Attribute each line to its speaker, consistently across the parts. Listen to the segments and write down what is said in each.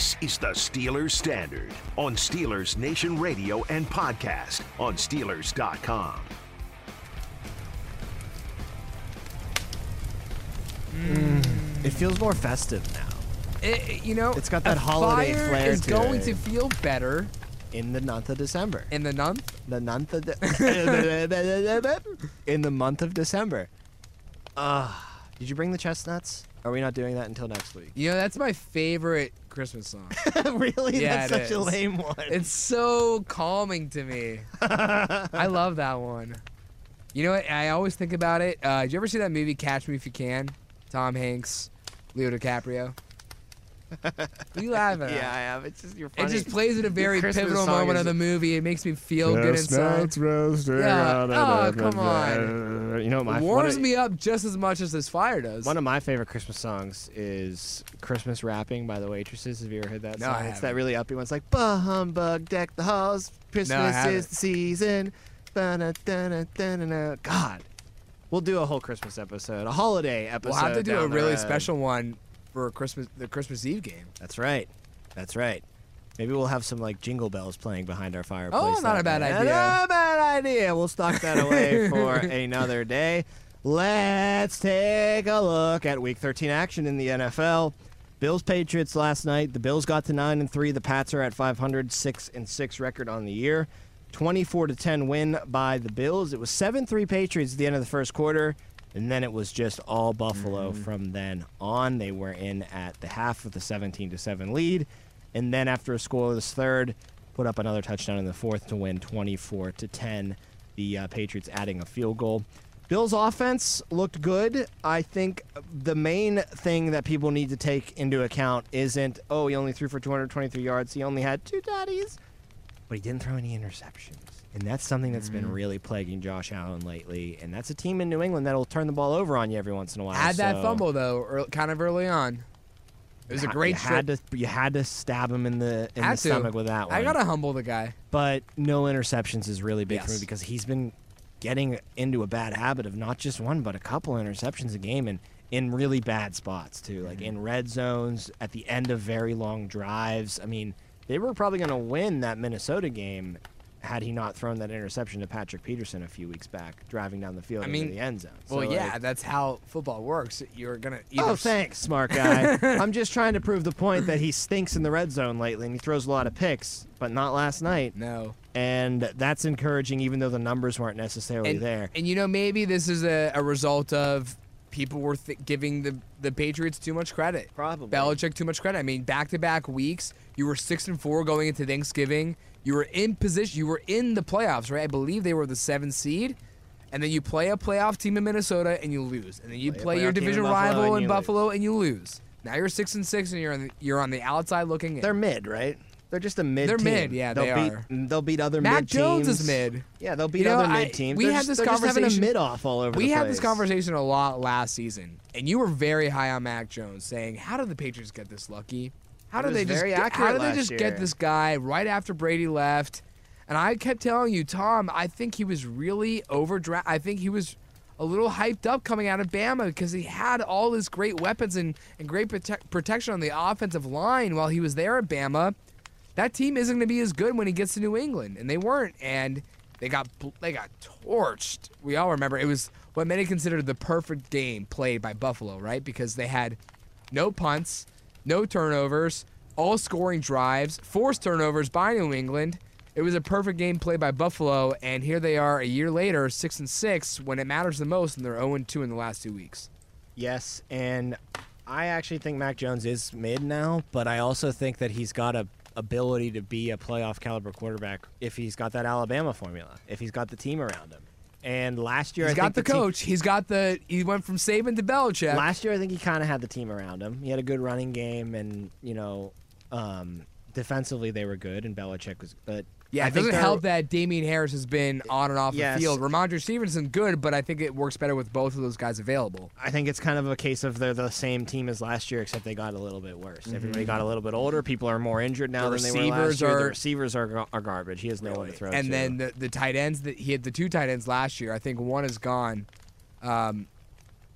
Speaker 1: This is the Steelers Standard on Steelers Nation Radio and podcast on Steelers.com.
Speaker 2: It feels more festive now.
Speaker 3: It- you know,
Speaker 2: It's got that
Speaker 3: a
Speaker 2: holiday
Speaker 3: fire
Speaker 2: flair
Speaker 3: is
Speaker 2: to
Speaker 3: going
Speaker 2: it.
Speaker 3: to feel better
Speaker 2: In the month of December.
Speaker 3: in the month.
Speaker 2: The month of de- in the month of December. Uh, did you bring the chestnuts? Are we not doing that until next week?
Speaker 3: You know, that's my favorite Christmas song.
Speaker 2: really?
Speaker 3: Yeah,
Speaker 2: That's such a lame one.
Speaker 3: It's so calming to me. I love that one. You know what? I always think about it. Uh, did you ever see that movie Catch Me If You Can? Tom Hanks, Leo DiCaprio. You laughing at?
Speaker 2: yeah, I have. It's just you're
Speaker 3: It just plays at a very
Speaker 2: Christmas
Speaker 3: pivotal
Speaker 2: song
Speaker 3: moment
Speaker 2: is-
Speaker 3: of the movie. It makes me feel good inside. Yeah. Oh, come on.
Speaker 2: You know, my
Speaker 3: It
Speaker 2: one
Speaker 3: warms
Speaker 2: of-
Speaker 3: me up just as much as this fire does.
Speaker 2: One of my favorite Christmas songs is "Christmas Rapping" by the Waitresses. Have you ever heard that
Speaker 3: No,
Speaker 2: song?
Speaker 3: I
Speaker 2: it's that
Speaker 3: haven't.
Speaker 2: really upbeat one. It's like "Bah humbug, deck the halls, Christmas
Speaker 3: haven't.
Speaker 2: is the season." Ba-na-da-na-da-na-na. God, we'll do a whole Christmas episode, a holiday episode.
Speaker 3: we'll have to do a
Speaker 2: the
Speaker 3: really
Speaker 2: road.
Speaker 3: special one for Christmas, the Christmas Eve game.
Speaker 2: That's right. That's right. Maybe we'll have some like jingle bells playing behind our fireplace.
Speaker 3: Oh, not a bad
Speaker 2: day.
Speaker 3: idea.
Speaker 2: Not a bad idea. We'll stock that away for another day. Let's take a look at Week 13 action in the NFL. Bills Patriots last night. The Bills got to nine and three. The Pats are at 500, six and six record on the year. 24 to 10 win by the Bills. It was 7-3 Patriots at the end of the first quarter, and then it was just all Buffalo from then on. They were in at the half with a 17 to 7 lead, and then after a scoreless third, put up another touchdown in the fourth to win 24 to 10. The uh, Patriots adding a field goal. Bills offense looked good. I think the main thing that people need to take into account isn't oh he only threw for 223 yards. He only had two daddies but he didn't throw any interceptions. And that's something that's been really plaguing Josh Allen lately. And that's a team in New England that'll turn the ball over on you every once in a while.
Speaker 3: Had that
Speaker 2: so
Speaker 3: fumble though, ear- kind of early on. It was a
Speaker 2: you
Speaker 3: great
Speaker 2: had
Speaker 3: strip.
Speaker 2: to you had to stab him in the in
Speaker 3: Had
Speaker 2: the
Speaker 3: to.
Speaker 2: stomach with that one.
Speaker 3: I gotta humble the guy.
Speaker 2: but no interceptions is really big for me
Speaker 3: Yes.
Speaker 2: because he's been getting into a bad habit of not just one but a couple interceptions a game and in really bad spots too, like
Speaker 3: Mm-hmm.
Speaker 2: in red zones at the end of very long drives. I mean, they were probably going to win that Minnesota game had he not thrown that interception to Patrick Peterson a few weeks back, driving down the field
Speaker 3: I
Speaker 2: into
Speaker 3: mean,
Speaker 2: the end zone.
Speaker 3: Well,
Speaker 2: So,
Speaker 3: yeah, that's how football works. You're gonna
Speaker 2: Oh, thanks, smart guy. I'm just trying to prove the point that he stinks in the red zone lately, and he throws a lot of picks, but not last night.
Speaker 3: No.
Speaker 2: And that's encouraging, even though the numbers weren't necessarily
Speaker 3: And,
Speaker 2: there.
Speaker 3: and you know, maybe this is a, a result of people were th- giving the the Patriots too much credit.
Speaker 2: Probably.
Speaker 3: Belichick too much credit. I mean, back to back weeks, you were six and four going into Thanksgiving. You were in position. You were in the playoffs, right? I believe they were the seventh seed. And then you play a playoff team in Minnesota and you lose. And then you
Speaker 2: Play
Speaker 3: play, your
Speaker 2: playoff team in
Speaker 3: division
Speaker 2: Buffalo
Speaker 3: rival
Speaker 2: and
Speaker 3: in
Speaker 2: you
Speaker 3: Buffalo and you lose. Now you're six and six and you're on the, you're on the outside looking in.
Speaker 2: They're mid, right? They're just a mid.
Speaker 3: They're
Speaker 2: team.
Speaker 3: mid, yeah,
Speaker 2: they'll
Speaker 3: they
Speaker 2: beat,
Speaker 3: are.
Speaker 2: They'll beat other
Speaker 3: Mac
Speaker 2: mid
Speaker 3: Jones
Speaker 2: teams.
Speaker 3: is mid.
Speaker 2: Yeah, they'll beat
Speaker 3: You know,
Speaker 2: other
Speaker 3: I-
Speaker 2: mid teams.
Speaker 3: we
Speaker 2: they're
Speaker 3: had
Speaker 2: just,
Speaker 3: this
Speaker 2: just having a
Speaker 3: conversation-
Speaker 2: mid off all over
Speaker 3: We had
Speaker 2: place.
Speaker 3: this conversation a lot last season, and you were very high on Mac Jones, saying, "How did the Patriots get this lucky? How did they just
Speaker 2: very
Speaker 3: get, how did they just
Speaker 2: year.
Speaker 3: get this guy right after Brady left?" And I kept telling you, Tom, I think he was really overdraft. I think he was a little hyped up coming out of Bama because he had all his great weapons and, and great prote- protection on the offensive line while he was there at Bama. That team isn't going to be as good when he gets to New England, and they weren't, and they got they got torched. We all remember it was what many considered the perfect game played by Buffalo, right? Because they had no punts, no turnovers, all scoring drives, forced turnovers by New England. It was a perfect game played by Buffalo, and here they are a year later, six and six, when it matters the most, and they're 0 and 2 in the last two weeks.
Speaker 2: Yes, and I actually think Mac Jones is mid now, but I also think that he's got a ability to be a playoff caliber quarterback if he's got that Alabama formula, if he's got the team around him. And last year,
Speaker 3: He's
Speaker 2: I
Speaker 3: got the
Speaker 2: team-
Speaker 3: coach. He's got the. He went from Saban to Belichick.
Speaker 2: Last year, I think he kind of had the team around him. He had a good running game, and you know, um, defensively they were good, and Belichick was. But
Speaker 3: Yeah,
Speaker 2: I
Speaker 3: it
Speaker 2: think
Speaker 3: doesn't help that Damien Harris has been on and off
Speaker 2: Yes.
Speaker 3: the field. Rhamondre Stevenson, good, but I think it works better with both of those guys available.
Speaker 2: I think it's kind of a case of they're the same team as last year, except they got a little bit worse. Everybody got a little bit older. People are more injured now
Speaker 3: The
Speaker 2: than they were last year. the receivers are, are garbage. He has no one to throw
Speaker 3: and
Speaker 2: to.
Speaker 3: then the, the tight ends that he had the two tight ends last year. I think one is gone, um,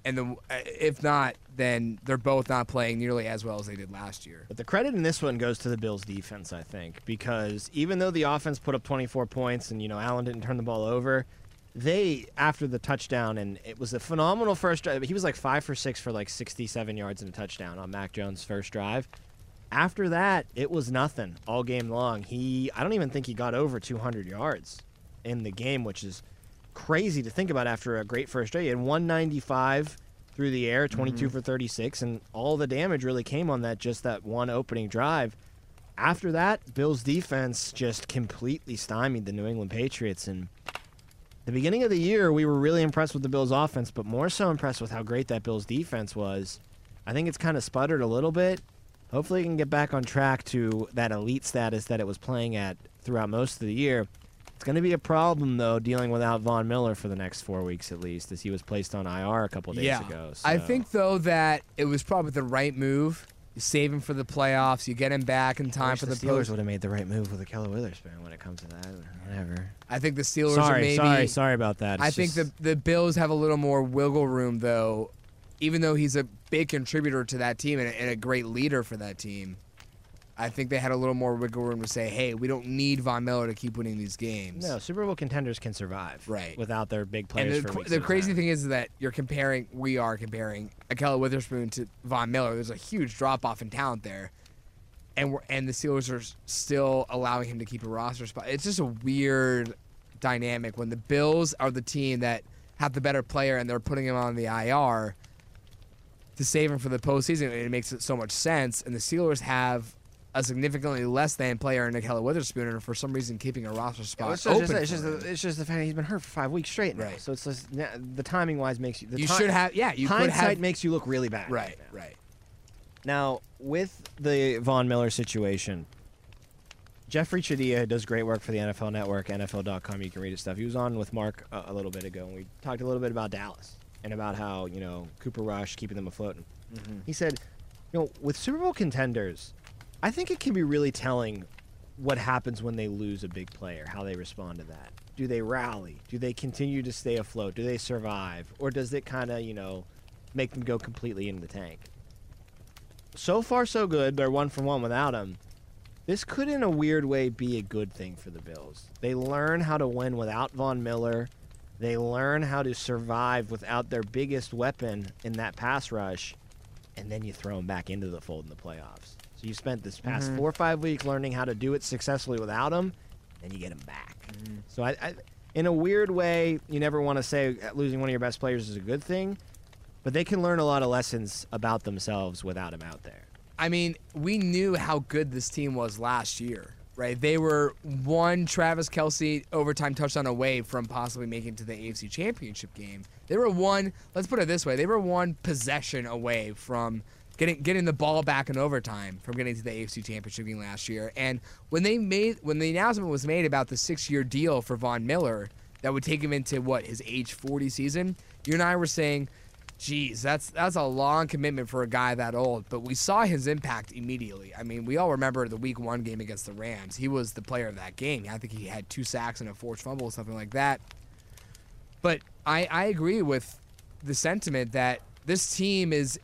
Speaker 3: and the uh, if not, then they're both not playing nearly as well as they did last year.
Speaker 2: But the credit in this one goes to the Bills' defense, I think, because even though the offense put up 24 points and you know Allen didn't turn the ball over, they after the touchdown and it was a phenomenal first drive. He was like five for six for like 67 yards and a touchdown on Mac Jones' first drive. After that, it was nothing all game long. He, I don't even think he got over 200 yards in the game, which is crazy to think about after a great first day. And 195 through the air, 22 mm-hmm. for 36, and all the damage really came on that just that one opening drive. After that, Bills defense just completely stymied the New England Patriots. And the beginning of the year, we were really impressed with the Bills offense, but more so impressed with how great that Bills defense was. I think it's kind of sputtered a little bit. Hopefully, it can get back on track to that elite status that it was playing at throughout most of the year. It's going to be a problem, though, dealing without Von Miller for the next four weeks at least, as he was placed on IR a couple days
Speaker 3: yeah,
Speaker 2: ago.
Speaker 3: I think though that it was probably the right move. You save him for the playoffs. You get him back in time for
Speaker 2: the
Speaker 3: the,
Speaker 2: Steelers
Speaker 3: post.
Speaker 2: would have made the right move with Ahkello Witherspoon when it comes to that. Whatever.
Speaker 3: I think the Steelers are
Speaker 2: Sorry,
Speaker 3: maybe.
Speaker 2: sorry, sorry about that.
Speaker 3: I
Speaker 2: It's
Speaker 3: think the the Bills have a little more wiggle room though, even though he's a big contributor to that team and a, and a great leader for that team. I think they had a little more wiggle room to say, "Hey, we don't need Von Miller to keep winning these games."
Speaker 2: no Super Bowl contenders can survive
Speaker 3: Right.
Speaker 2: without their big
Speaker 3: And
Speaker 2: players.
Speaker 3: the,
Speaker 2: for
Speaker 3: the crazy
Speaker 2: time.
Speaker 3: thing is that you're comparing, we are comparing Ahkello Witherspoon to Von Miller. There's a huge drop off in talent there, and we're, and the Steelers are still allowing him to keep a roster spot. It's just a weird dynamic when the Bills are the team that have the better player and they're putting him on the IR to save him for the postseason. It makes it so much sense, and the Steelers have. A significantly less than player in Ahkello Witherspoon, and for some reason keeping a roster spot
Speaker 2: It's
Speaker 3: open.
Speaker 2: just, it's, just, the, it's just the fact he's been hurt for five weeks straight now.
Speaker 3: Right.
Speaker 2: So it's just the timing wise makes you. The
Speaker 3: You should have- yeah, you
Speaker 2: hindsight
Speaker 3: have-
Speaker 2: makes you look really bad.
Speaker 3: right,
Speaker 2: now.
Speaker 3: right.
Speaker 2: Now with the Von Miller situation, Jeffri Chadiha does great work for the NFL Network, NFL.com. You can read his stuff. He was on with Mark a, a little bit ago, and we talked a little bit about Dallas and about how you know Cooper Rush keeping them afloat.
Speaker 3: Mm-hmm.
Speaker 2: He said, you know, with Super Bowl contenders, I think it can be really telling what happens when they lose a big player, how they respond to that. Do they rally? Do they continue to stay afloat? Do they survive? Or does it kind of, you know, make them go completely into the tank? So far, so good. They're one for one without him. This could, in a weird way, be a good thing for the Bills. They learn how to win without Von Miller. They learn how to survive without their biggest weapon in that pass rush, and then you throw them back into the fold in the playoffs. So you spent this past mm-hmm. four or five weeks learning how to do it successfully without them, and you get them back. Mm-hmm. So I, I, in a weird way, you never want to say losing one of your best players is a good thing, but they can learn a lot of lessons about themselves without him out there.
Speaker 3: I mean, we knew how good this team was last year, right? They were one Travis Kelce overtime touchdown away from possibly making it to the AFC Championship game. They were one. Let's put it this way: they were one possession away from getting getting the ball back in overtime from getting to the AFC Championship game last year. And when they made when the announcement was made about the six year deal for Von Miller that would take him into what his age 40 season, you and I were saying. Geez, that's that's a long commitment for a guy that old. But we saw his impact immediately. I mean, we all remember the Week One game against the Rams. He was the player of that game. I think he had two sacks and a forced fumble, or something like that. But I, I agree with the sentiment that this team is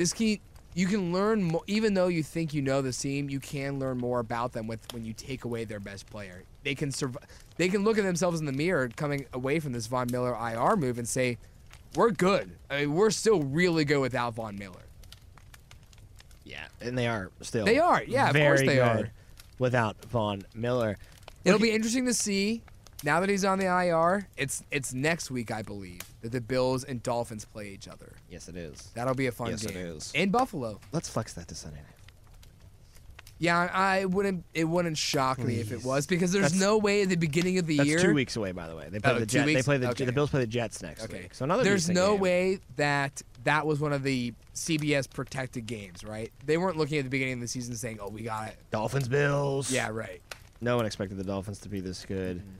Speaker 3: this key you can learn more, even though you think you know the team, you can learn more about them with when you take away their best player. They can survive. They can look at themselves in the mirror coming away from this Von Miller IR move and say, "We're good. I mean, we're still really good without Von Miller."
Speaker 2: Yeah, and they are still.
Speaker 3: They are, yeah, of course they
Speaker 2: good
Speaker 3: are.
Speaker 2: Without Von Miller,
Speaker 3: It'll be interesting to see now that he's on the IR. It's it's next week, I believe, that the Bills and Dolphins play each other.
Speaker 2: yes, it is.
Speaker 3: That'll be a fun game.
Speaker 2: Yes, it is.
Speaker 3: in Buffalo.
Speaker 2: Let's flex that to Sunday night.
Speaker 3: Yeah, I wouldn't. It wouldn't shock me if it was because there's
Speaker 2: That's-
Speaker 3: no way at the beginning of the year.
Speaker 2: That's two weeks away, by the way. They play
Speaker 3: Oh,
Speaker 2: the Jets. They play the
Speaker 3: Okay.
Speaker 2: the Bills play the Jets next
Speaker 3: Okay.
Speaker 2: week. So another.
Speaker 3: There's no
Speaker 2: game.
Speaker 3: way that that was one of the CBS protected games, right? They weren't looking at the beginning of the season saying, "Oh, we got it."
Speaker 2: Dolphins Bills.
Speaker 3: Yeah, right.
Speaker 2: No one expected the Dolphins to be this good.
Speaker 3: Mm-hmm.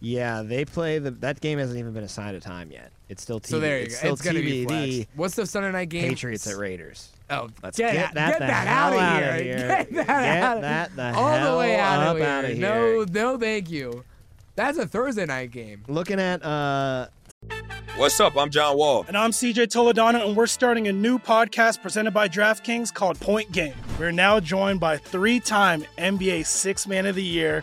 Speaker 2: Yeah, they play the. That game hasn't even been assigned a time yet. It's still TV.
Speaker 3: So there you
Speaker 2: it's
Speaker 3: go.
Speaker 2: Still
Speaker 3: It's gonna be
Speaker 2: TBD.
Speaker 3: What's the Sunday night game?
Speaker 2: Patriots at Raiders.
Speaker 3: Oh,
Speaker 2: Let's
Speaker 3: get,
Speaker 2: get that
Speaker 3: get
Speaker 2: the
Speaker 3: that
Speaker 2: hell
Speaker 3: out of
Speaker 2: outta
Speaker 3: here.
Speaker 2: here.
Speaker 3: Get that
Speaker 2: Get
Speaker 3: out of-
Speaker 2: that the
Speaker 3: all the way out
Speaker 2: up
Speaker 3: of
Speaker 2: outta
Speaker 3: here.
Speaker 2: here.
Speaker 3: No, no, thank you. That's a Thursday night game.
Speaker 2: Looking at uh
Speaker 4: What's up? I'm John Wall.
Speaker 5: And I'm CJ Toledano, and we're starting a new podcast presented by DraftKings called Point Game. We're now joined by three time NBA Six Man of the Year,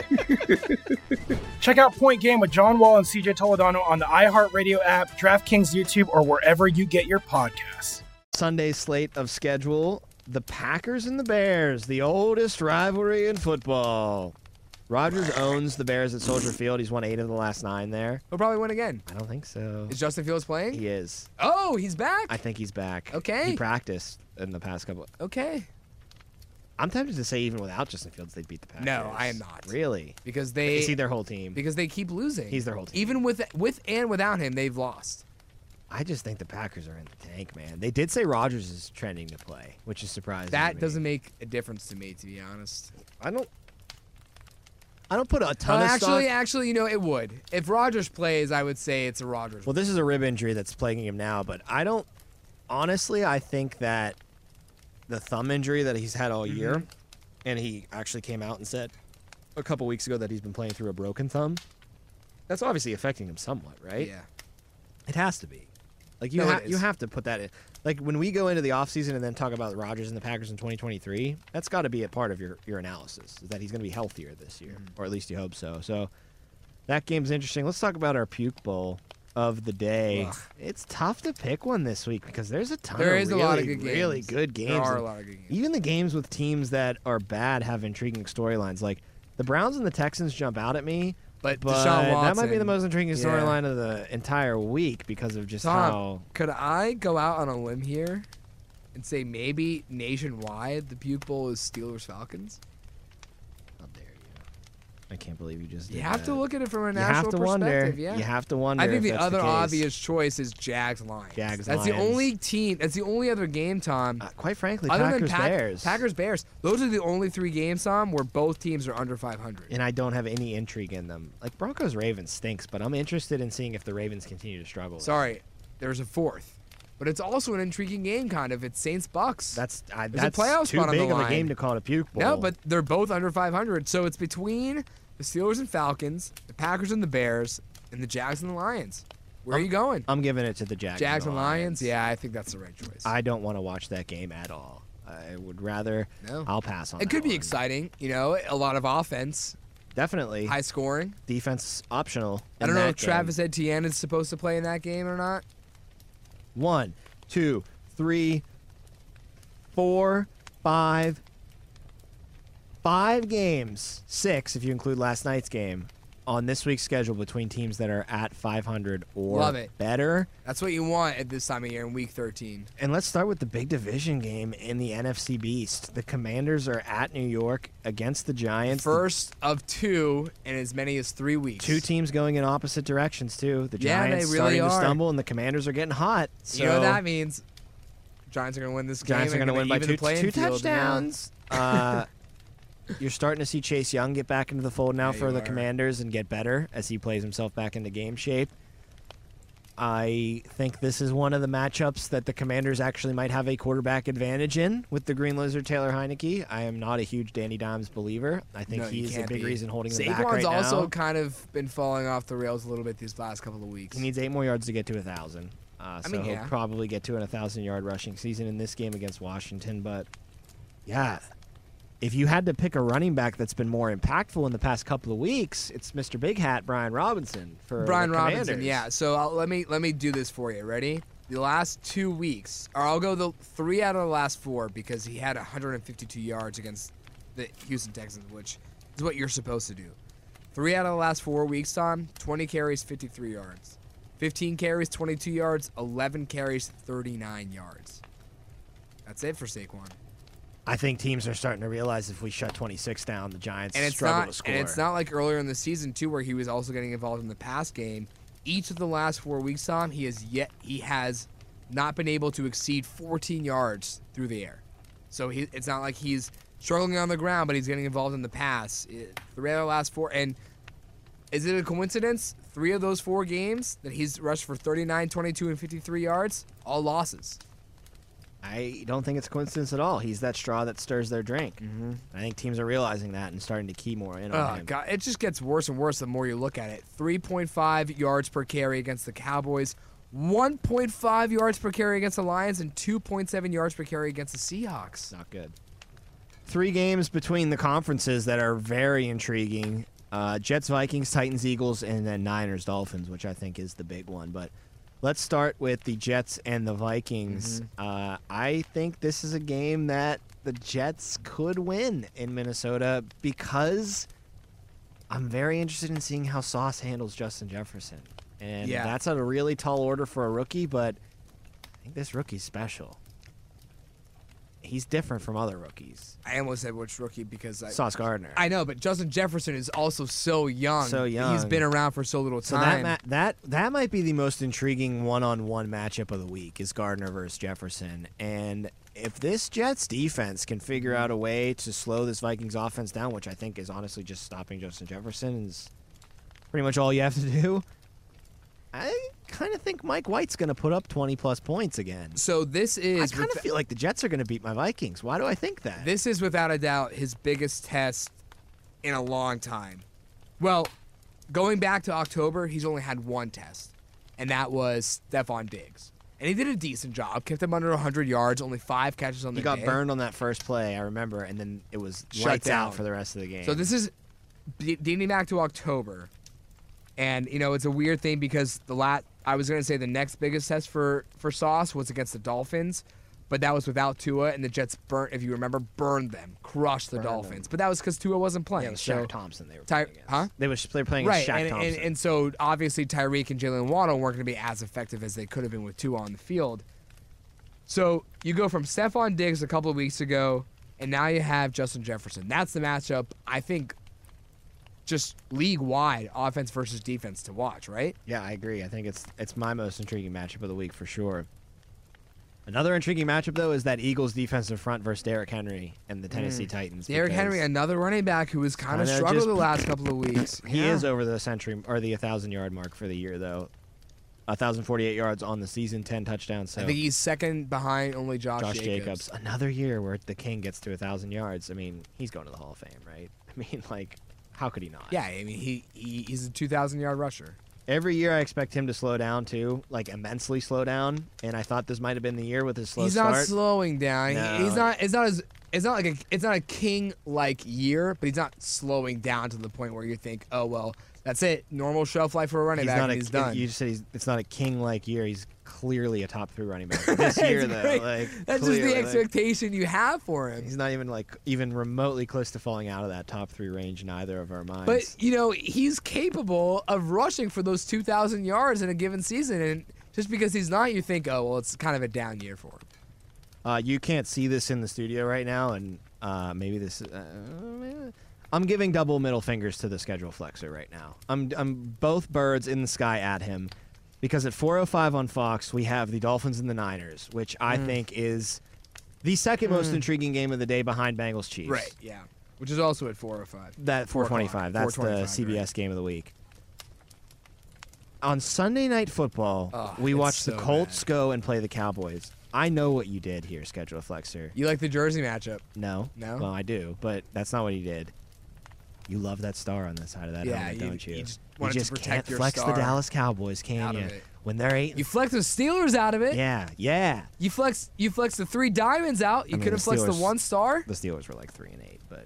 Speaker 5: Check out Point Game with John Wall and CJ Toledano on the iHeartRadio app, DraftKings YouTube, or wherever you get your podcasts.
Speaker 2: Sunday slate of schedule. The Packers and the Bears, the oldest rivalry in football. Rodgers owns the Bears at Soldier Field. He's won eight of the last nine there.
Speaker 3: He'll probably win again.
Speaker 2: I don't think so.
Speaker 3: Is Justin Fields playing?
Speaker 2: He is.
Speaker 3: Oh, he's back.
Speaker 2: I think he's back.
Speaker 3: Okay.
Speaker 2: He practiced in the past couple.
Speaker 3: okay,
Speaker 2: I'm tempted to say even without Justin Fields, they'd beat the Packers.
Speaker 3: No, I am not.
Speaker 2: Really?
Speaker 3: because they
Speaker 2: Is he their whole team?
Speaker 3: because they keep losing.
Speaker 2: He's their whole team.
Speaker 3: Even with with and without him, they've lost.
Speaker 2: I just think the Packers are in the tank, man. They did say Rodgers is trending to play, which is surprising.
Speaker 3: That doesn't make a difference to me, to be honest.
Speaker 2: I don't. I don't put a ton
Speaker 3: Uh,
Speaker 2: of
Speaker 3: actually,
Speaker 2: stock.
Speaker 3: actually, you know, it would. If Rodgers plays, I would say it's a Rodgers.
Speaker 2: Well, this is a rib injury that's plaguing him now, but I don't. Honestly, I think that the thumb injury that he's had all year,
Speaker 3: Mm-hmm.
Speaker 2: and he actually came out and said a couple weeks ago that he's been playing through a broken thumb. That's obviously affecting him somewhat, right?
Speaker 3: Yeah.
Speaker 2: It has to be. Like you,
Speaker 3: No,
Speaker 2: ha- you have to put that in. Like when we go into the offseason and then talk about Rodgers and the Packers in 2023, that's got to be a part of your your analysis. Is that he's going to be healthier this year,
Speaker 3: Mm-hmm.
Speaker 2: or at least you hope so. So that game's interesting. Let's talk about our puke bowl of the day.
Speaker 3: Ugh.
Speaker 2: It's tough to pick one this week because there's a ton
Speaker 3: There
Speaker 2: of
Speaker 3: is
Speaker 2: really,
Speaker 3: a lot of good
Speaker 2: really
Speaker 3: games.
Speaker 2: good games.
Speaker 3: There are a lot of good games.
Speaker 2: Even the games with teams that are bad have intriguing storylines. Like the Browns and the Texans jump out at me.
Speaker 3: But
Speaker 2: But
Speaker 3: Deshaun
Speaker 2: that might be the most intriguing
Speaker 3: Yeah.
Speaker 2: storyline of the entire week because of just
Speaker 3: Tom,
Speaker 2: how
Speaker 3: could I go out on a limb here and say maybe nationwide the puke bowl is Steelers Falcons?
Speaker 2: How dare you? I can't believe you just. Did.
Speaker 3: You have
Speaker 2: that.
Speaker 3: to look at it from a
Speaker 2: You
Speaker 3: national
Speaker 2: have to wonder.
Speaker 3: Yeah.
Speaker 2: You have to wonder.
Speaker 3: I think the other
Speaker 2: case.
Speaker 3: obvious choice is Jags Lions.
Speaker 2: Jags,
Speaker 3: That's the only team. That's the only other game, Tom.
Speaker 2: Uh, quite frankly,
Speaker 3: other
Speaker 2: Packers
Speaker 3: than Pack-
Speaker 2: Bears.
Speaker 3: Packers Bears. Those are the only three games, Tom, where both teams are under 500.
Speaker 2: And I don't have any intrigue in them. Like Broncos Ravens stinks, but I'm interested in seeing if the Ravens continue to struggle.
Speaker 3: Sorry, there's a fourth, but it's also an intriguing game, kind of. It's Saints Bucks.
Speaker 2: That's I,
Speaker 3: There's a
Speaker 2: that's
Speaker 3: playoff
Speaker 2: too
Speaker 3: spot on
Speaker 2: big
Speaker 3: the
Speaker 2: of a game to call it a puke bowl.
Speaker 3: No, but they're both under 500. So it's between the Steelers and Falcons, the Packers and the Bears, and the Jags and the Lions. Where are you going?
Speaker 2: I'm giving it to the Jags.
Speaker 3: Jags
Speaker 2: and the
Speaker 3: Lions? Yeah, I think that's the right choice.
Speaker 2: I don't want to watch that game at all. I would rather.
Speaker 3: No.
Speaker 2: I'll pass on.
Speaker 3: it could be
Speaker 2: one.
Speaker 3: exciting, you know, a lot of offense,
Speaker 2: Definitely.
Speaker 3: high scoring.
Speaker 2: Defense optional.
Speaker 3: I don't know if
Speaker 2: game.
Speaker 3: Travis Etienne is supposed to play in that game or not.
Speaker 2: One, two, three, four, five, five games, six if you include last night's game, on this week's schedule between teams that are at 500 or
Speaker 3: Love it.
Speaker 2: better.
Speaker 3: That's what you want at this time of year in Week 13.
Speaker 2: And let's start with the big division game in the NFC Beast. The Commanders are at New York against the Giants.
Speaker 3: First of two in as many as three weeks.
Speaker 2: Two teams going in opposite directions too. The
Speaker 3: Yeah,
Speaker 2: Giants
Speaker 3: really
Speaker 2: starting to stumble, and the Commanders are getting hot. So
Speaker 3: you know what that means? Giants are going to win this game.
Speaker 2: Giants are
Speaker 3: They're
Speaker 2: going to win by two, two touchdowns. Uh, you're starting to see Chase Young get back into the fold now
Speaker 3: Yeah,
Speaker 2: for the
Speaker 3: are.
Speaker 2: Commanders and get better as he plays himself back into game shape. I think this is one of the matchups that the Commanders actually might have a quarterback advantage in with the Green Lizard Taylor Heinicke. I am not a huge Danny Dimes believer. I think
Speaker 3: No,
Speaker 2: he's a big
Speaker 3: be.
Speaker 2: reason holding them
Speaker 3: Saquon's
Speaker 2: back right
Speaker 3: also
Speaker 2: now.
Speaker 3: kind of been falling off the rails a little bit these last couple of weeks.
Speaker 2: He needs eight more yards to get to a thousand. Uh,
Speaker 3: I
Speaker 2: so
Speaker 3: mean,
Speaker 2: he'll probably get to an 1,000 yard rushing season in this game against Washington. But yeah, if you had to pick a running back that's been more impactful in the past couple of weeks, it's Mr. Big Hat Brian Robinson for
Speaker 3: Brian Robinson, yeah. So I'll, let me let me do this for you. Ready? The last two weeks, or I'll go the three out of the last four because he had 152 yards against the Houston Texans, which is what you're supposed to do. Three out of the last four weeks, Tom. 20 carries, 53 yards. 15 carries, 22 yards. 11 carries, 39 yards. That's it for Saquon.
Speaker 2: I think teams are starting to realize if we shut 26 down, the Giants
Speaker 3: and it's
Speaker 2: struggle
Speaker 3: not
Speaker 2: to score.
Speaker 3: and it's not like earlier in the season too where he was also getting involved in the pass game. Each of the last four weeks Tom, he has yet he has not been able to exceed 14 yards through the air. So he, it's not like he's struggling on the ground but he's getting involved in the pass. It- three of the last four and is it a coincidence? Three of those four games that he's rushed for 39 22 and 53 yards all losses
Speaker 2: I don't think it's a coincidence at all. He's that straw that stirs their drink.
Speaker 3: Mm-hmm.
Speaker 2: I think teams are realizing that and starting to key more in on
Speaker 3: Oh
Speaker 2: him.
Speaker 3: god, it just gets worse and worse the more you look at it. 3.5 yards per carry against the Cowboys, 1.5 yards per carry against the Lions, and 2.7 yards per carry against the Seahawks.
Speaker 2: Not good. Three games between the conferences that are very intriguing: uh, Jets, Vikings, Titans, Eagles, and then Niners, Dolphins, which I think is the big one. But let's start with the Jets and the Vikings. Uh, I think this is a game that the Jets could win in Minnesota because I'm very interested in seeing how Sauce handles Justin Jefferson, and
Speaker 3: Yeah.
Speaker 2: that's a really tall order for a rookie, but I think this rookie's special. He's different from other rookies.
Speaker 3: I almost said which rookie because I,
Speaker 2: Sauce Gardner.
Speaker 3: I know, but Justin Jefferson is also so young.
Speaker 2: So
Speaker 3: He's
Speaker 2: young.
Speaker 3: been around for so little
Speaker 2: so that
Speaker 3: time.
Speaker 2: ma- that that might be the most intriguing one-on-one matchup of the week is Gardner versus Jefferson. And if this Jets defense can figure out a way to slow this Vikings offense down, which I think is honestly just stopping Justin Jefferson, is pretty much all you have to do. I kind of think Mike White's going to put up 20 plus points again.
Speaker 3: so this is.
Speaker 2: I kind of
Speaker 3: with-
Speaker 2: feel like the Jets are going to beat my Vikings. Why do I think that?
Speaker 3: This is without a doubt his biggest test in a long time. Well, going back to October, he's only had one test, and that was Stefon Diggs. And he did a decent job, kept him under 100 yards, only five catches on the game.
Speaker 2: he got
Speaker 3: day.
Speaker 2: burned on that first play, I remember, and then it was
Speaker 3: Shut
Speaker 2: lights
Speaker 3: down.
Speaker 2: out for the rest of the game.
Speaker 3: So this is dating back to October, and you know it's a weird thing because the lat I was gonna say the next biggest test for for Sauce was against the Dolphins, but that was without Tua, and the Jets burnt, if you remember, burned them, crushed the
Speaker 2: Burned
Speaker 3: Dolphins.
Speaker 2: them.
Speaker 3: But that was because Tua wasn't
Speaker 2: Yeah,
Speaker 3: playing.
Speaker 2: it was
Speaker 3: so
Speaker 2: Shaq Thompson they were
Speaker 3: Ty-
Speaker 2: playing against.
Speaker 3: huh?
Speaker 2: They was they were playing
Speaker 3: right,
Speaker 2: Shaq
Speaker 3: and,
Speaker 2: Thompson.
Speaker 3: and and so obviously Tyreek and Jalen Waddle weren't going to be as effective as they could have been with Tua on the field. So you go from Stefon Diggs a couple of weeks ago, and now you have Justin Jefferson. That's the matchup I think, just league wide offense versus defense to watch. Right?
Speaker 2: yeah, I agree. I think it's it's my most intriguing matchup of the week for sure. Another intriguing matchup though is that Eagles defensive front versus Derrick Henry and the Tennessee Titans.
Speaker 3: Mm. Derrick Henry, another running back who has kind of struggled the last couple of weeks.
Speaker 2: He
Speaker 3: Yeah.
Speaker 2: is over the century or the 1,000 yard mark for the year though. 1,048 yards on the season, 10 touchdowns. So
Speaker 3: I think he's second behind only Josh,
Speaker 2: Josh Jacobs. Another year where the King gets to 1,000 yards. I mean, he's going to the Hall of Fame, right? I mean, like, how could he not?
Speaker 3: Yeah, I mean he, he he's a 2,000 yard rusher.
Speaker 2: Every year I expect him to slow down too, like immensely slow down. And I thought this might have been the year with his slow
Speaker 3: he's
Speaker 2: start.
Speaker 3: not slowing down.
Speaker 2: No.
Speaker 3: He's not. It's not as it's not like a it's not a king like year, but he's not slowing down to the point where you think, oh well, that's it, normal shelf life for a running
Speaker 2: He's
Speaker 3: back,
Speaker 2: not
Speaker 3: and
Speaker 2: a,
Speaker 3: he's done.
Speaker 2: You just said he's, it's not a king like year. He's clearly a top three running back this year, though. Like
Speaker 3: that's just
Speaker 2: clearly,
Speaker 3: the
Speaker 2: like,
Speaker 3: expectation you have for him.
Speaker 2: he's not even like even remotely close to falling out of that top three range in either of our minds.
Speaker 3: But you know, he's capable of rushing for those 2,000 yards in a given season, and just because he's not, you think, oh well, it's kind of a down year for him.
Speaker 2: Uh, you can't see this in the studio right now, and uh, maybe this. Uh, I'm giving double middle fingers to the schedule flexor right now. I'm I'm both birds in the sky at him, because at 4:05 on Fox we have the Dolphins and the Niners, which I
Speaker 3: Mm.
Speaker 2: think is the second most
Speaker 3: Mm.
Speaker 2: intriguing game of the day behind Bengals Chiefs.
Speaker 3: Right. Yeah. Which is also at 4 or 5.
Speaker 2: That 425. That's the
Speaker 3: 425,
Speaker 2: CBS game of the week. On Sunday Night Football,
Speaker 3: Oh,
Speaker 2: we watched the
Speaker 3: so
Speaker 2: Colts go and play the Cowboys. I know what you did here, schedule flexor.
Speaker 3: You like the Jersey matchup?
Speaker 2: No.
Speaker 3: No?
Speaker 2: Well, I do, but that's not what he did. You love that star on the side of that
Speaker 3: Yeah,
Speaker 2: helmet,
Speaker 3: you-
Speaker 2: don't you?
Speaker 3: you just to protect
Speaker 2: can't flex the Dallas Cowboys, can you? When they're eight.
Speaker 3: You flex the Steelers out of it.
Speaker 2: yeah, yeah.
Speaker 3: You flex you flex the three diamonds out. You
Speaker 2: I mean,
Speaker 3: could have
Speaker 2: the
Speaker 3: flexed the one star.
Speaker 2: The Steelers were like three and eight, but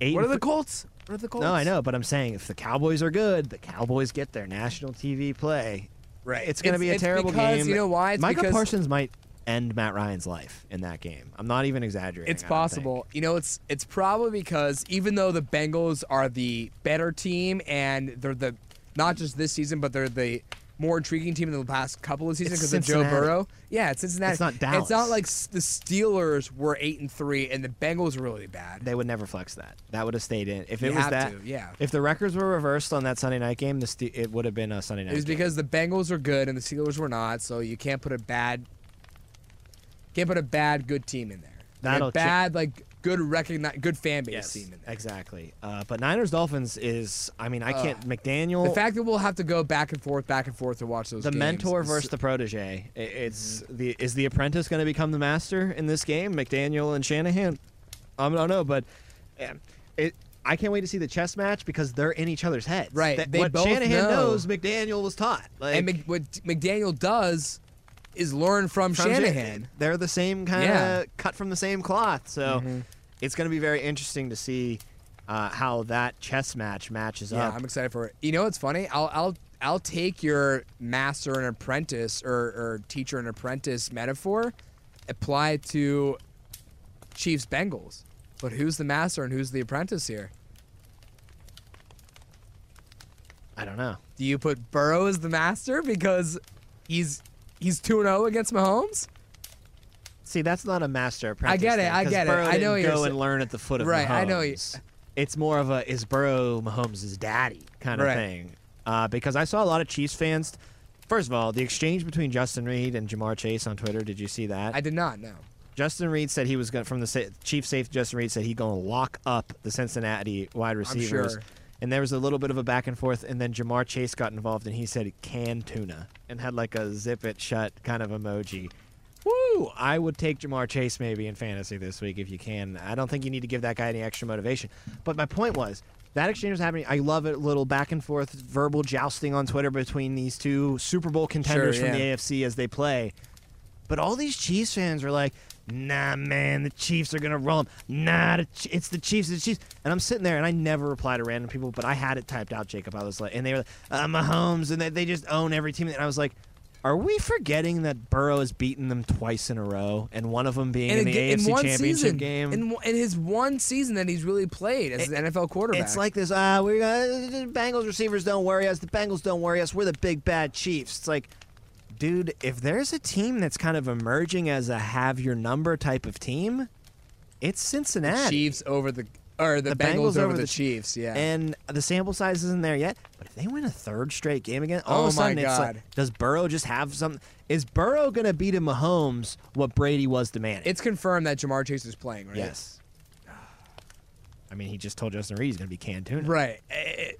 Speaker 2: eight.
Speaker 3: What are the Colts? What are the Colts?
Speaker 2: No, I know, but I'm saying if the Cowboys are good, the Cowboys get their national TV play.
Speaker 3: Right.
Speaker 2: It's going to be a terrible
Speaker 3: because,
Speaker 2: game.
Speaker 3: you know why? It's
Speaker 2: Micah Parsons might end Matt Ryan's life in that game. I'm not even exaggerating.
Speaker 3: It's possible. You know, it's it's probably because even though the Bengals are the better team and they're the not just this season, but they're the more intriguing team in the past couple of seasons because of Joe Burrow. Yeah, it's Cincinnati.
Speaker 2: It's not
Speaker 3: It's not like the Steelers were eight and three and the Bengals were really bad.
Speaker 2: They would never flex that. That would have stayed in. If it
Speaker 3: You
Speaker 2: was that,
Speaker 3: to, yeah.
Speaker 2: If the records were reversed on that Sunday night game, the it would have been a Sunday night.
Speaker 3: It was
Speaker 2: game.
Speaker 3: because the Bengals were good and the Steelers were not, so you can't put a bad can't put a bad good team in there.
Speaker 2: That'll
Speaker 3: bad like good recognize good fan base
Speaker 2: Yes,
Speaker 3: team in there.
Speaker 2: exactly. Uh, but Niners Dolphins is. I mean, I can't. McDaniel.
Speaker 3: The fact that we'll have to go back and forth, back and forth to watch those
Speaker 2: the mentor versus the protege. It's
Speaker 3: Mm-hmm.
Speaker 2: the is the apprentice going to become the master in this game? McDaniel and Shanahan. I don't know, but yeah, it. I can't wait to see the chess match because they're in each other's heads.
Speaker 3: Right,
Speaker 2: That-
Speaker 3: they
Speaker 2: what
Speaker 3: both
Speaker 2: Shanahan
Speaker 3: know.
Speaker 2: knows, McDaniel was taught. Like,
Speaker 3: and Mc, what McDaniel does is Lauren from,
Speaker 2: from Shan-
Speaker 3: Shanahan.
Speaker 2: They're the same kind of
Speaker 3: Yeah.
Speaker 2: cut from the same cloth. So
Speaker 3: Mhm.
Speaker 2: it's going to be very interesting to see uh, how that chess match matches
Speaker 3: Yeah,
Speaker 2: up.
Speaker 3: I'm excited for it. You know what's funny? I'll I'll I'll take your master and apprentice or, or teacher and apprentice metaphor, apply it to Chiefs Bengals. But who's the master and who's the apprentice here?
Speaker 2: I don't know.
Speaker 3: Do you put Burrow as the master because he's he's 2 0 against Mahomes?
Speaker 2: See, that's not a master apprentice.
Speaker 3: I get it,
Speaker 2: thing,
Speaker 3: I get it.
Speaker 2: Burrow
Speaker 3: I know you're
Speaker 2: go and learn at the foot of Mahomes.
Speaker 3: Right,
Speaker 2: Mahomes.
Speaker 3: I know you-
Speaker 2: It's more of a is Burrow Mahomes' daddy kind of
Speaker 3: Right.
Speaker 2: thing. Uh, because I saw a lot of Chiefs fans. First of all, the exchange between Justin Reid and Ja'Marr Chase on Twitter. Did you see that?
Speaker 3: I did not know.
Speaker 2: Justin Reid said he was going from the sa- chief safety. Justin Reid said he's going to lock up the Cincinnati wide receivers.
Speaker 3: I'm sure.
Speaker 2: And there was a little bit of a back and forth, and then Ja'Marr Chase got involved, and he said "can tuna" and had like a zip it shut kind of emoji. Woo! I would take Ja'Marr Chase maybe in fantasy this week if you can. I don't think you need to give that guy any extra motivation. But my point was that exchange was happening. I love it. Little back and forth verbal jousting on Twitter between these two Super Bowl contenders
Speaker 3: Sure,
Speaker 2: from the. AFC as they play. But all these Chiefs fans were like, nah, man, the Chiefs are going to roll them. Nah, the Ch- it's the Chiefs, it's the Chiefs. And I'm sitting there, and I never reply to random people, but I had it typed out, Jacob. I was like, and they were like, uh, Mahomes, and they, they just own every team. And I was like, are we forgetting that Burrow has beaten them twice in a row, and one of them being in
Speaker 3: And
Speaker 2: the AFC
Speaker 3: in
Speaker 2: Championship
Speaker 3: season,
Speaker 2: game?
Speaker 3: in, in his one season that he's really played as an NFL quarterback.
Speaker 2: It's like this. Uh, we got Bengals receivers don't worry us. The Bengals don't worry us. We're the big bad Chiefs. It's like, dude, if there's a team that's kind of emerging as a have your number type of team, it's
Speaker 3: the
Speaker 2: Cincinnati.
Speaker 3: Chiefs over the or the, Bengals, over, the, Chiefs. Yeah.
Speaker 2: And the sample size isn't there yet. But if they win a third straight game again, all
Speaker 3: Oh
Speaker 2: of a
Speaker 3: my
Speaker 2: sudden it's
Speaker 3: God.
Speaker 2: like, does Burrow just have some? Is Burrow gonna beat a Mahomes what Brady was to Manning?
Speaker 3: it's confirmed that Ja'Marr Chase is playing, right?
Speaker 2: yes. I mean, he just told Justin Reid he's gonna be Cantuna.
Speaker 3: Right. Eh,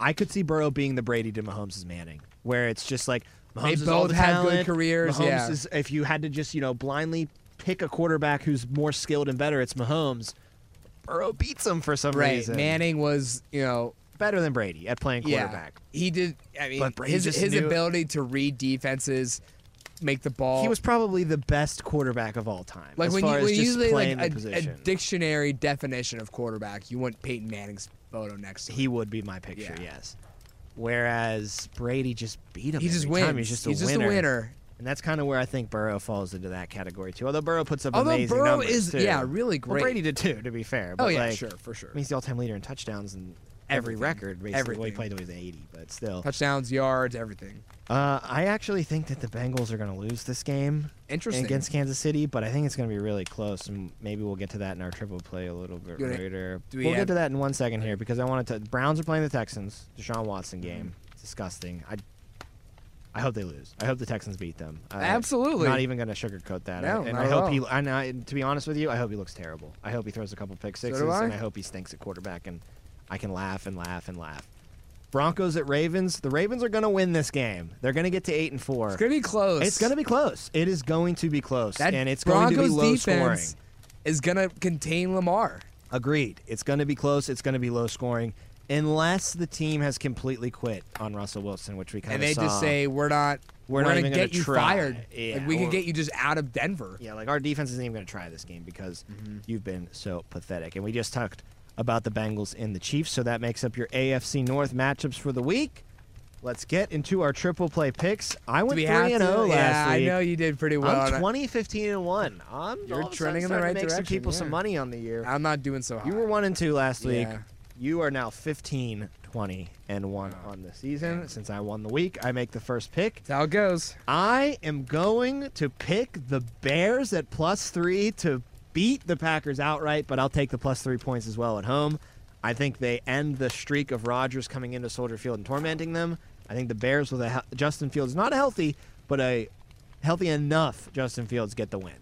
Speaker 2: I could see Burrow being the Brady to Mahomes' Manning, where it's just like Mahomes
Speaker 3: They
Speaker 2: is all
Speaker 3: both
Speaker 2: the
Speaker 3: have good careers,
Speaker 2: Mahomes
Speaker 3: yeah.
Speaker 2: is if you had to just you know blindly pick a quarterback who's more skilled and better, it's Mahomes. Burrow beats him for some
Speaker 3: Right.
Speaker 2: reason.
Speaker 3: Manning was, you know,
Speaker 2: better than Brady at playing quarterback.
Speaker 3: Yeah, he did. I mean, his his
Speaker 2: knew-
Speaker 3: ability to read defenses make the ball.
Speaker 2: He was probably the best quarterback of all time.
Speaker 3: like
Speaker 2: as
Speaker 3: when
Speaker 2: far
Speaker 3: you
Speaker 2: as
Speaker 3: when you
Speaker 2: just
Speaker 3: use like
Speaker 2: playing
Speaker 3: a, a dictionary definition of quarterback, you want Peyton Manning's photo next to him.
Speaker 2: he would be my picture.
Speaker 3: Yeah.
Speaker 2: Yes. Whereas Brady just beat him.
Speaker 3: He just wins.
Speaker 2: time. He's just a
Speaker 3: He's
Speaker 2: winner.
Speaker 3: just a winner.
Speaker 2: And that's kind of where I think Burrow falls into that category too. Although Burrow puts up
Speaker 3: Although
Speaker 2: amazing
Speaker 3: Burrow
Speaker 2: numbers
Speaker 3: is-
Speaker 2: too.
Speaker 3: yeah, really
Speaker 2: Well,
Speaker 3: great.
Speaker 2: Brady did too, to be fair. Oh, but
Speaker 3: Oh yeah,
Speaker 2: like,
Speaker 3: sure, for sure.
Speaker 2: I mean, he's the all-time leader in touchdowns and every
Speaker 3: Everything.
Speaker 2: record. Basically, well, he played till he was 80, but still.
Speaker 3: Touchdowns, yards, everything.
Speaker 2: Uh, I actually think that the Bengals are going to lose this game
Speaker 3: Interesting.
Speaker 2: against Kansas City, but I think it's going to be really close, and maybe we'll get to that in our triple play a little bit
Speaker 3: Good.
Speaker 2: later.
Speaker 3: Do we
Speaker 2: we'll
Speaker 3: have-
Speaker 2: get to that in one second here because I wanted to. Browns are playing the Texans. Deshaun Watson game. It's disgusting. I. I hope they lose. I hope the Texans beat them. I,
Speaker 3: Absolutely.
Speaker 2: Not even going to sugarcoat that.
Speaker 3: No,
Speaker 2: and
Speaker 3: not
Speaker 2: I hope
Speaker 3: all.
Speaker 2: he. And I, to be honest with you, I hope he looks terrible. I hope he throws a couple pick sixes,
Speaker 3: I.
Speaker 2: and I hope he stinks at quarterback, and I can laugh and laugh and laugh. Broncos at Ravens. The Ravens are going to win this game. They're going to get to eight and four.
Speaker 3: It's gonna be close.
Speaker 2: It's going to be close. It is going to be close,
Speaker 3: that
Speaker 2: and it's
Speaker 3: Broncos
Speaker 2: going to be low scoring.
Speaker 3: is gonna contain Lamar.
Speaker 2: Agreed. It's going to be close. It's going to be low scoring, unless the team has completely quit on Russell Wilson, which we kind of saw.
Speaker 3: and they
Speaker 2: saw.
Speaker 3: just say we're not
Speaker 2: We're
Speaker 3: we're,
Speaker 2: not
Speaker 3: gonna
Speaker 2: gonna
Speaker 3: you
Speaker 2: try."
Speaker 3: fired.
Speaker 2: Yeah,
Speaker 3: like we
Speaker 2: or-
Speaker 3: can get you just out of Denver.
Speaker 2: Yeah, like our defense isn't even going to try this game because
Speaker 3: Mm-hmm.
Speaker 2: you've been so pathetic. And we just talked about the Bengals and the Chiefs, so that makes up your AFC North matchups for the week. Let's get into our triple play picks. I went
Speaker 3: three
Speaker 2: and
Speaker 3: zero
Speaker 2: oh last
Speaker 3: yeah,
Speaker 2: week.
Speaker 3: I know you did pretty well.
Speaker 2: I'm
Speaker 3: on it.
Speaker 2: 20, 15 and 1. I'm
Speaker 3: You're
Speaker 2: all of a
Speaker 3: trending in the right
Speaker 2: to make some
Speaker 3: direction,
Speaker 2: people some
Speaker 3: yeah.
Speaker 2: money on the year.
Speaker 3: I'm not doing so hot.
Speaker 2: You were 1 and 2 last week. You are now 15, 20 and 1
Speaker 3: Oh.
Speaker 2: on the season. Since I won the week, I make the first pick.
Speaker 3: That's how it goes.
Speaker 2: I am going to pick the Bears at plus three to beat the Packers outright, but I'll take the plus three points as well at home. I think they end the streak of Rodgers coming into Soldier Field and tormenting them. I think the Bears with a Justin Fields, not a healthy, but a healthy enough Justin Fields get the win.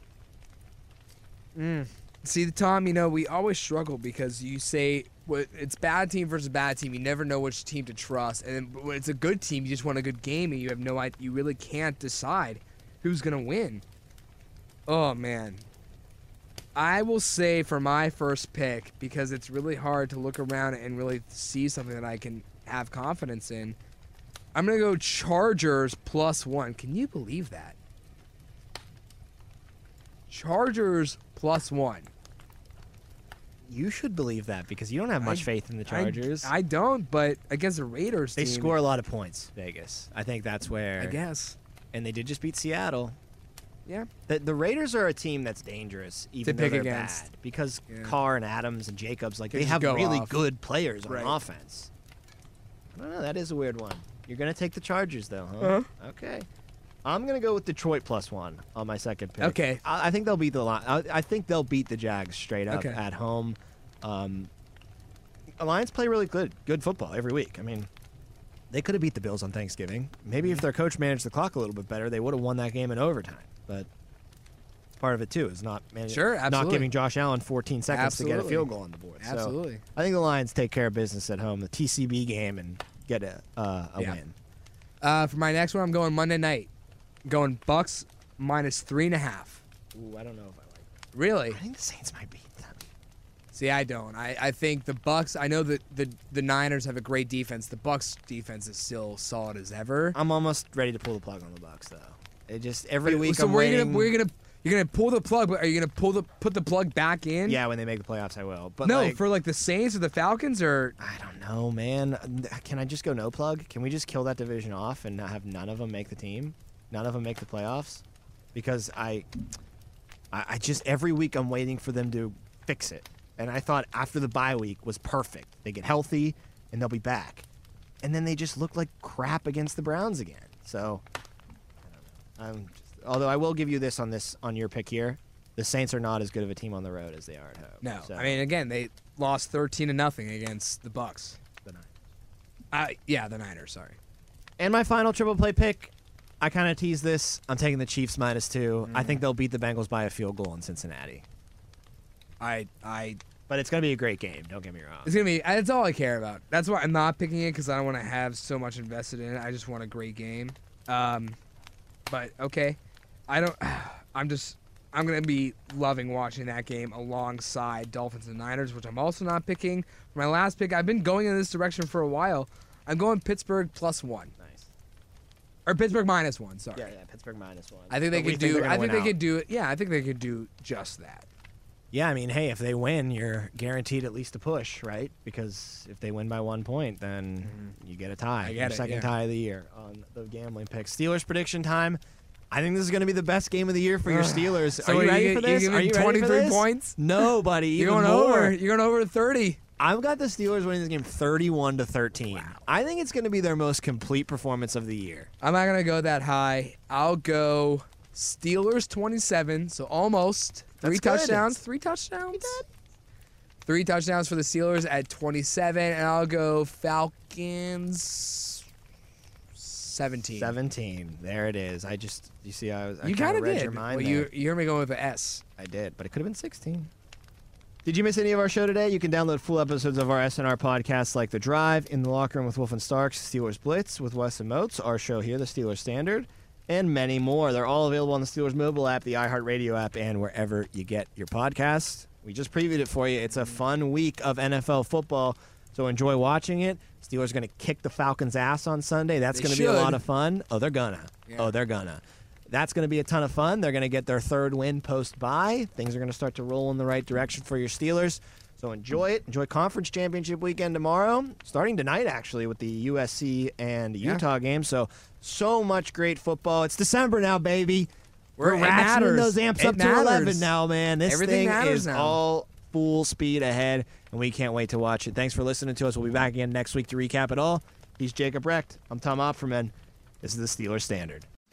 Speaker 2: Mm.
Speaker 3: See, Tom, you know, we always struggle because you say it's bad team versus bad team. You never know which team to trust. And when it's a good team, you just want a good game and you have no. You really can't decide who's going to win. Oh, man. I will say for my first pick, because it's really hard to look around and really see something that I can have confidence in, I'm going to go Chargers plus one. Can you believe that? Chargers plus one.
Speaker 2: You should believe that because you don't have much
Speaker 3: I-
Speaker 2: faith in the
Speaker 3: I-
Speaker 2: Chargers.
Speaker 3: I, don't, but against the Raiders,
Speaker 2: they
Speaker 3: team,
Speaker 2: score a lot of points, Vegas. I think that's where.
Speaker 3: I guess.
Speaker 2: And they did just beat Seattle.
Speaker 3: Yeah.
Speaker 2: The, the Raiders are a team that's dangerous, even though
Speaker 3: pick
Speaker 2: they're
Speaker 3: against.
Speaker 2: bad, because
Speaker 3: Yeah.
Speaker 2: Carr and Adams and Jacobs, like
Speaker 3: They
Speaker 2: they have
Speaker 3: go
Speaker 2: really
Speaker 3: off.
Speaker 2: good players on
Speaker 3: Right.
Speaker 2: offense. I don't know. That is a weird one. You're gonna take the Chargers, though, huh?
Speaker 3: Uh-huh.
Speaker 2: Okay. I'm gonna go with Detroit plus one on my second pick.
Speaker 3: Okay.
Speaker 2: I, I think they'll beat the Li- I, I think they'll beat the Jags straight up
Speaker 3: Okay.
Speaker 2: at home. Um, Lions play really good, good football every week. I mean, they could have beat the Bills on Thanksgiving. Maybe if their coach managed the clock a little bit better, they would have won that game in overtime. But it's part of it too. Is not managing,
Speaker 3: Sure,
Speaker 2: not giving Josh Allen 14 seconds to get a
Speaker 3: Absolutely.
Speaker 2: field goal on the board. So
Speaker 3: Absolutely.
Speaker 2: I think the Lions take care of business at home, the TCB game, and get a uh, a
Speaker 3: Yeah.
Speaker 2: win.
Speaker 3: Uh, for my next one, I'm going Monday night. going Bucks minus three and a half.
Speaker 2: Ooh, I don't know if I like. That.
Speaker 3: Really?
Speaker 2: I think the Saints might beat them.
Speaker 3: See, I don't. I, I think the Bucks. I know that the the Niners have a great defense. The Bucks defense is still solid as ever.
Speaker 2: I'm almost ready to pull the plug on the Bucks, though. It just every week
Speaker 3: so
Speaker 2: I'm
Speaker 3: we're
Speaker 2: waiting.
Speaker 3: gonna we're gonna you're gonna pull the plug, but are you gonna pull the put the plug back in?
Speaker 2: yeah, when they make the playoffs, I will. But
Speaker 3: no,
Speaker 2: like,
Speaker 3: for like the Saints or the Falcons or
Speaker 2: I don't know, man. Can I just go no plug? Can we just kill that division off and not have none of them make the team? None of them make the playoffs? Because I, I, I just every week I'm waiting for them to fix it. And I thought after the bye week was perfect. They get healthy and they'll be back. And then they just look like crap against the Browns again. So, I don't know. I'm just, although I will give you this on this on your pick here, the Saints are not as good of a team on the road as they are at home.
Speaker 3: no.
Speaker 2: So-
Speaker 3: I mean, again, they lost thirteen to nothing against the Bucks.
Speaker 2: The Niners.
Speaker 3: Uh, yeah, the Niners. Sorry.
Speaker 2: And my final triple play pick, I kind of tease this. I'm taking the Chiefs minus two. I
Speaker 3: Mm.
Speaker 2: think they'll beat the Bengals by a field goal in Cincinnati.
Speaker 3: I I
Speaker 2: But it's going to be a great game. Don't get me wrong.
Speaker 3: It's gonna be. That's all I care about. That's why I'm not picking it because I don't want to have so much invested in it. I just want a great game. Um, but okay, I don't. I'm just. I'm gonna be loving watching that game alongside Dolphins and Niners, which I'm also not picking. For my last pick, I've been going in this direction for a while. I'm going Pittsburgh plus one.
Speaker 2: Nice.
Speaker 3: or Pittsburgh minus one. Sorry.
Speaker 2: Yeah, yeah, Pittsburgh minus one.
Speaker 3: I think they
Speaker 2: But
Speaker 3: could do.
Speaker 2: they're
Speaker 3: I think they
Speaker 2: out.
Speaker 3: could do it. Yeah, I think they could do just that.
Speaker 2: Yeah, I mean, hey, if they win, you're guaranteed at least a push, right? Because if they win by one point, then you get a tie.
Speaker 3: Mm-hmm. I get
Speaker 2: Your
Speaker 3: it,
Speaker 2: second
Speaker 3: yeah.
Speaker 2: tie of the year on the gambling picks. Steelers prediction time. I think this is going to be the best game of the year for your Steelers.
Speaker 3: So
Speaker 2: Are you ready
Speaker 3: you
Speaker 2: for
Speaker 3: you
Speaker 2: this? Are you ready for
Speaker 3: 23
Speaker 2: this?
Speaker 3: points?
Speaker 2: No, buddy.
Speaker 3: You're going
Speaker 2: more.
Speaker 3: over. You're going over thirty.
Speaker 2: I've got the Steelers winning this game 31 to 13. I think it's going to be their most complete performance of the year.
Speaker 3: I'm not gonna go that high. I'll go Steelers 27. So almost three
Speaker 2: That's good.
Speaker 3: touchdowns. Three touchdowns. Three touchdowns for the Steelers at 27, and I'll go Falcons 17.
Speaker 2: 17. There it is. I just, you see, I was, I
Speaker 3: You
Speaker 2: kind
Speaker 3: kind
Speaker 2: of
Speaker 3: of
Speaker 2: read
Speaker 3: did.
Speaker 2: your mind
Speaker 3: well,
Speaker 2: there.
Speaker 3: you you heard me going with the S.
Speaker 2: I did, but it could have been 16. Did you miss any of our show today? You can download full episodes of our SNR podcasts like The Drive, In the Locker Room with Wolf and Starks, Steelers Blitz with Wes and Moats, our show here, The Steelers Standard, and many more. They're all available on the Steelers mobile app, the iHeartRadio app, and wherever you get your podcasts. We just previewed it for you. It's a fun week of NFL football, so enjoy watching it. Steelers going to kick the Falcons' ass on Sunday. That's going to be a lot of fun. Oh, they're gonna. Oh, they're gonna. That's going to be a ton of fun. They're going to get their third win post bye. Things are going to start to roll in the right direction for your Steelers. So enjoy it. Enjoy conference championship weekend tomorrow, starting tonight actually with the USC and Utah game. So so much great football. It's December now, baby. We're,
Speaker 3: We're-
Speaker 2: ratcheting those amps
Speaker 3: It
Speaker 2: up to eleven now, man. This
Speaker 3: Everything
Speaker 2: thing is
Speaker 3: now.
Speaker 2: all full speed ahead, and we can't wait to watch it. Thanks for listening to us. We'll be back again next week to recap it all. He's Jacob Recht. I'm Tom Opferman. This is the Steelers Standard.